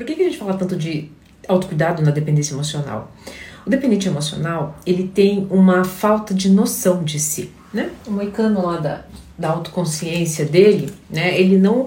Por que, que a gente fala tanto de autocuidado na dependência emocional? O dependente emocional, ele tem uma falta de noção de si, né? O moicano lá da, da autoconsciência dele, né? Ele não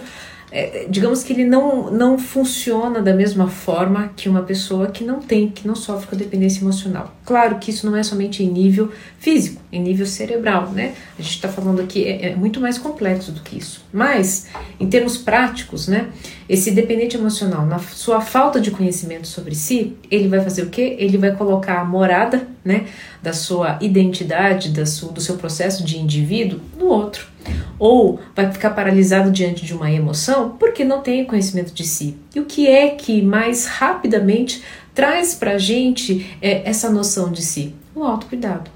é, digamos que ele não, não funciona da mesma forma que uma pessoa que não tem, que não sofre com dependência emocional. Claro que isso não é somente em nível físico, em nível cerebral, né? A gente está falando aqui, é, é, muito mais complexo do que isso. Mas, em termos práticos, né? Esse dependente emocional, na sua falta de conhecimento sobre si, ele vai fazer o quê? Ele vai colocar a morada, né? Da sua identidade, da sua, do seu processo de indivíduo no outro ou vai ficar paralisado diante de uma emoção porque não tem conhecimento de si. E o que é que mais rapidamente traz para a gente é, essa noção de si? O autocuidado.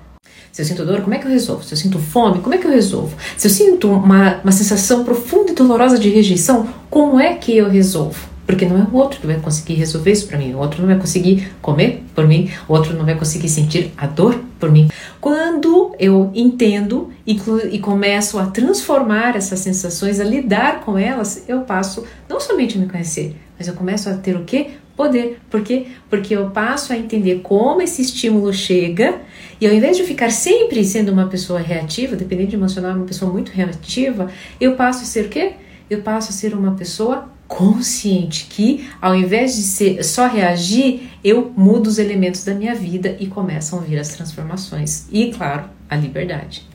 Se eu sinto dor, como é que eu resolvo? Se eu sinto fome, como é que eu resolvo? Se eu sinto uma, uma sensação profunda e dolorosa de rejeição, como é que eu resolvo? Porque não é o outro que vai conseguir resolver isso para mim, o outro não vai conseguir comer por mim, o outro não vai conseguir sentir a dor por mim. Quando eu entendo e, e começo a transformar essas sensações, a lidar com elas, eu passo não somente a me conhecer, mas eu começo a ter o que? Poder. Por quê? Porque eu passo a entender como esse estímulo chega e ao invés de ficar sempre sendo uma pessoa reativa, dependente de emocional, uma pessoa muito reativa, eu passo a ser o quê? Eu passo a ser uma pessoa consciente que, ao invés de ser só reagir, eu mudo os elementos da minha vida e começam a vir as transformações e, claro, a liberdade.